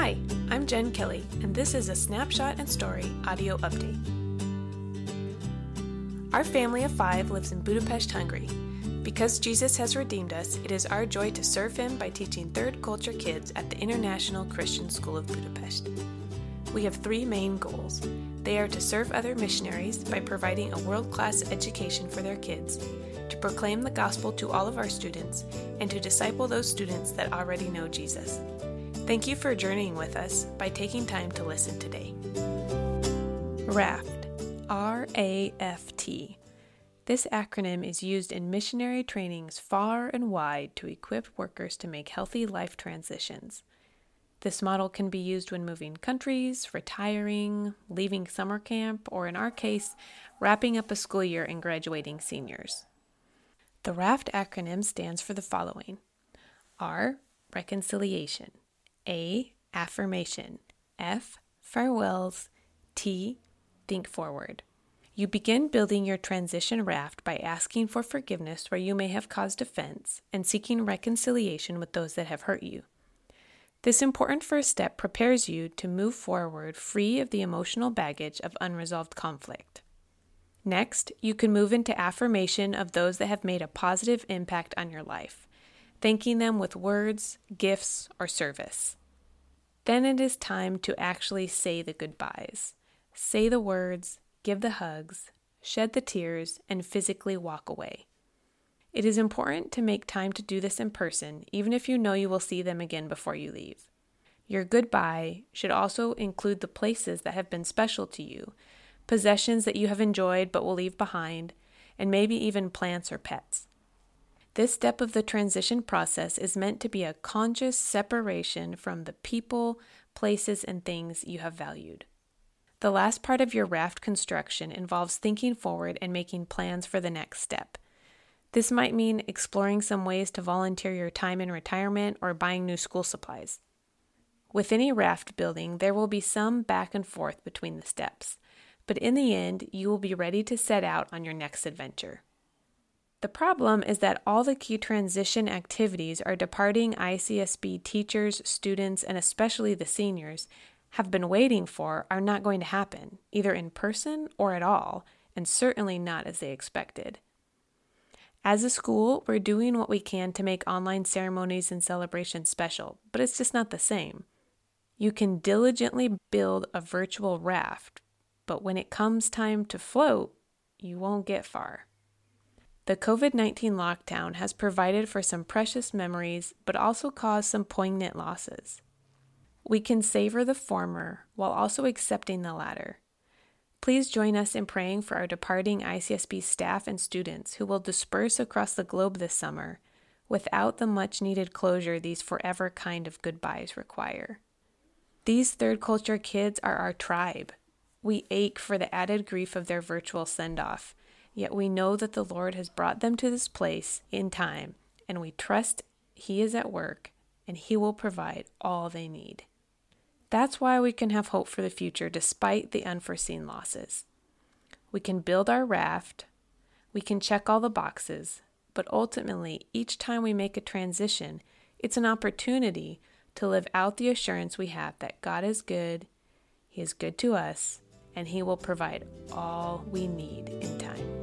Hi, I'm Jen Kelly, and this is a Snapshot and Story audio update. Our family of five lives in Budapest, Hungary. Because Jesus has redeemed us, it is our joy to serve Him by teaching third culture kids at the International Christian School of Budapest. We have three main goals. They are to serve other missionaries by providing a world class education for their kids, to proclaim the gospel to all of our students, and to disciple those students that already know Jesus. Thank you for journeying with us by taking time to listen today. RAFT, R A F T. This acronym is used in missionary trainings far and wide to equip workers to make healthy life transitions. This model can be used when moving countries, retiring, leaving summer camp, or in our case, wrapping up a school year and graduating seniors. The RAFT acronym stands for the following R. Reconciliation, A. Affirmation, F. Farewells, T. Think forward. You begin building your transition raft by asking for forgiveness where you may have caused offense and seeking reconciliation with those that have hurt you. This important first step prepares you to move forward free of the emotional baggage of unresolved conflict. Next, you can move into affirmation of those that have made a positive impact on your life, thanking them with words, gifts, or service. Then it is time to actually say the goodbyes. Say the words, give the hugs, shed the tears, and physically walk away. It is important to make time to do this in person, even if you know you will see them again before you leave. Your goodbye should also include the places that have been special to you, possessions that you have enjoyed but will leave behind, and maybe even plants or pets. This step of the transition process is meant to be a conscious separation from the people, places, and things you have valued. The last part of your raft construction involves thinking forward and making plans for the next step. This might mean exploring some ways to volunteer your time in retirement or buying new school supplies. With any raft building, there will be some back and forth between the steps, but in the end, you will be ready to set out on your next adventure. The problem is that all the key transition activities our departing ICSB teachers, students, and especially the seniors have been waiting for are not going to happen, either in person or at all, and certainly not as they expected. As a school, we're doing what we can to make online ceremonies and celebrations special, but it's just not the same. You can diligently build a virtual raft, but when it comes time to float, you won't get far. The COVID 19 lockdown has provided for some precious memories, but also caused some poignant losses. We can savor the former while also accepting the latter. Please join us in praying for our departing ICSB staff and students who will disperse across the globe this summer without the much needed closure these forever kind of goodbyes require. These third culture kids are our tribe. We ache for the added grief of their virtual send off, yet we know that the Lord has brought them to this place in time, and we trust He is at work and He will provide all they need. That's why we can have hope for the future despite the unforeseen losses. We can build our raft, we can check all the boxes, but ultimately, each time we make a transition, it's an opportunity to live out the assurance we have that God is good, He is good to us, and He will provide all we need in time.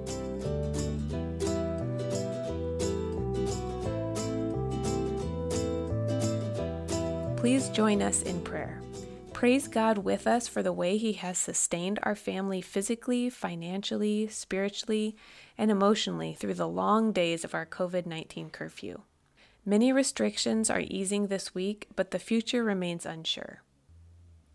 Please join us in prayer. Praise God with us for the way He has sustained our family physically, financially, spiritually, and emotionally through the long days of our COVID 19 curfew. Many restrictions are easing this week, but the future remains unsure.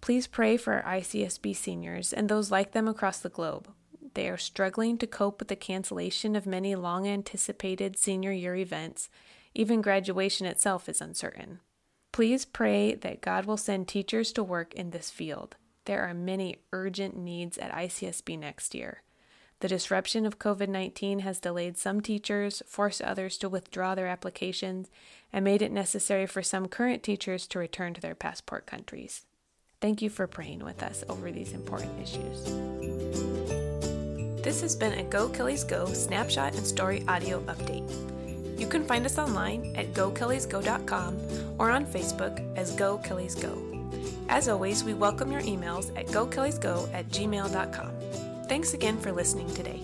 Please pray for our ICSB seniors and those like them across the globe. They are struggling to cope with the cancellation of many long anticipated senior year events. Even graduation itself is uncertain. Please pray that God will send teachers to work in this field. There are many urgent needs at ICSB next year. The disruption of COVID 19 has delayed some teachers, forced others to withdraw their applications, and made it necessary for some current teachers to return to their passport countries. Thank you for praying with us over these important issues. This has been a Go Kelly's Go snapshot and story audio update. You can find us online at gokellysgo.com or on Facebook as Go Kellys Go. As always, we welcome your emails at gokellysgo at gmail.com. Thanks again for listening today.